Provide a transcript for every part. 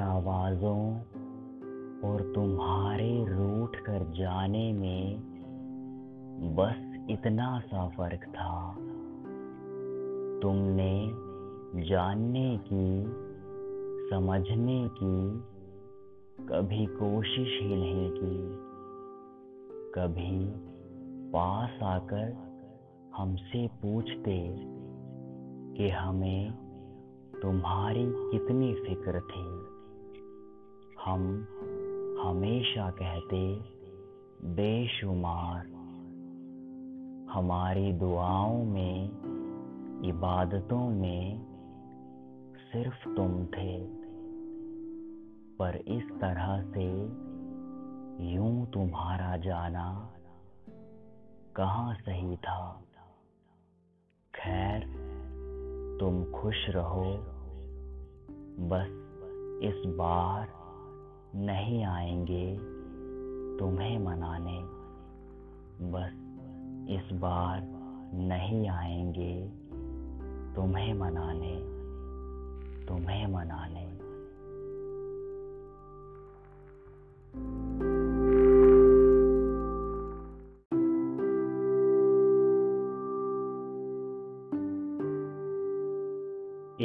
लफ्ज़ों और तुम्हारे रूठ कर जाने में बस इतना सा फ़र्क था। तुमने जानने की, समझने की कभी कोशिश ही नहीं की। कभी पास आकर हमसे पूछते कि हमें तुम्हारी कितनी फ़िक्र थी। हम हमेशा कहते, बेशुमार। हमारी दुआओं में, इबादतों में सिर्फ़ तुम थे। पर इस तरह से यूँ तुम्हारा जाना कहाँ सही था? खैर, तुम खुश रहो। बस इस बार नहीं आएँगे तुम्हें मनाने। बस इस बार नहीं आएँगे तुम्हें मनाने तुम्हें मनाने।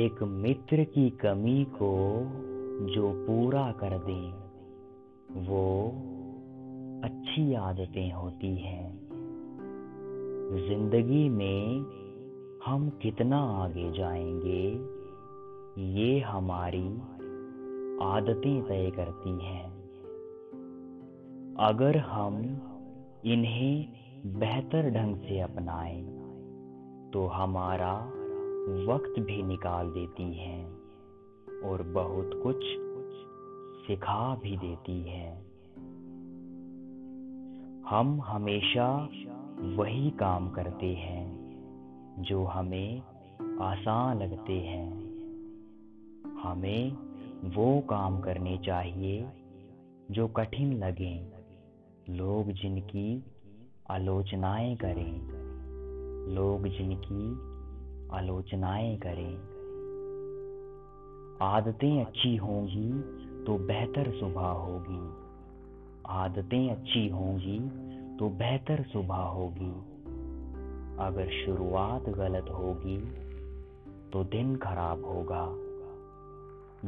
एक मित्र की कमी को जो पूरा कर दे, वो अच्छी आदतें होती हैं। ज़िंदगी में हम कितना आगे जाएँगे, ये हमारी आदतें तय करती हैं। अगर हम इन्हें बेहतर ढंग से अपनाएँ तो हमारा वक्त भी निकाल देती हैं। बहुत कुछ सिखा भी देती है। हम हमेशा वही काम करते हैं जो हमें आसान लगते हैं। हमें वो काम करने चाहिए जो कठिन लगे। लोग जिनकी आलोचनाएँ करें, लोग जिनकी आलोचनाएँ करें। आदतें अच्छी होंगी तो बेहतर सुबह होगी। आदतें अच्छी होंगी तो बेहतर सुबह होगी। अगर शुरुआत गलत होगी तो दिन खराब होगा।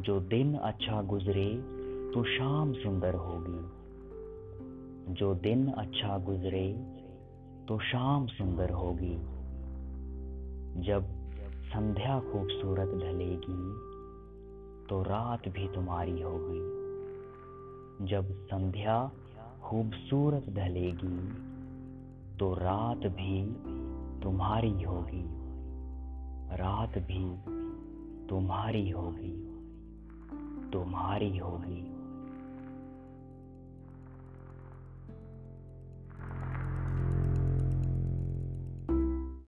जो दिन अच्छा गुजरे तो शाम सुंदर होगी। जो दिन अच्छा गुजरे तो शाम सुंदर होगी। जब संध्या खूबसूरत ढलेगी तो रात भी तुम्हारी होगी जब संध्या खूबसूरत ढलेगी तो रात भी तुम्हारी होगी। रात भी तुम्हारी होगी। तुम्हारी होगी।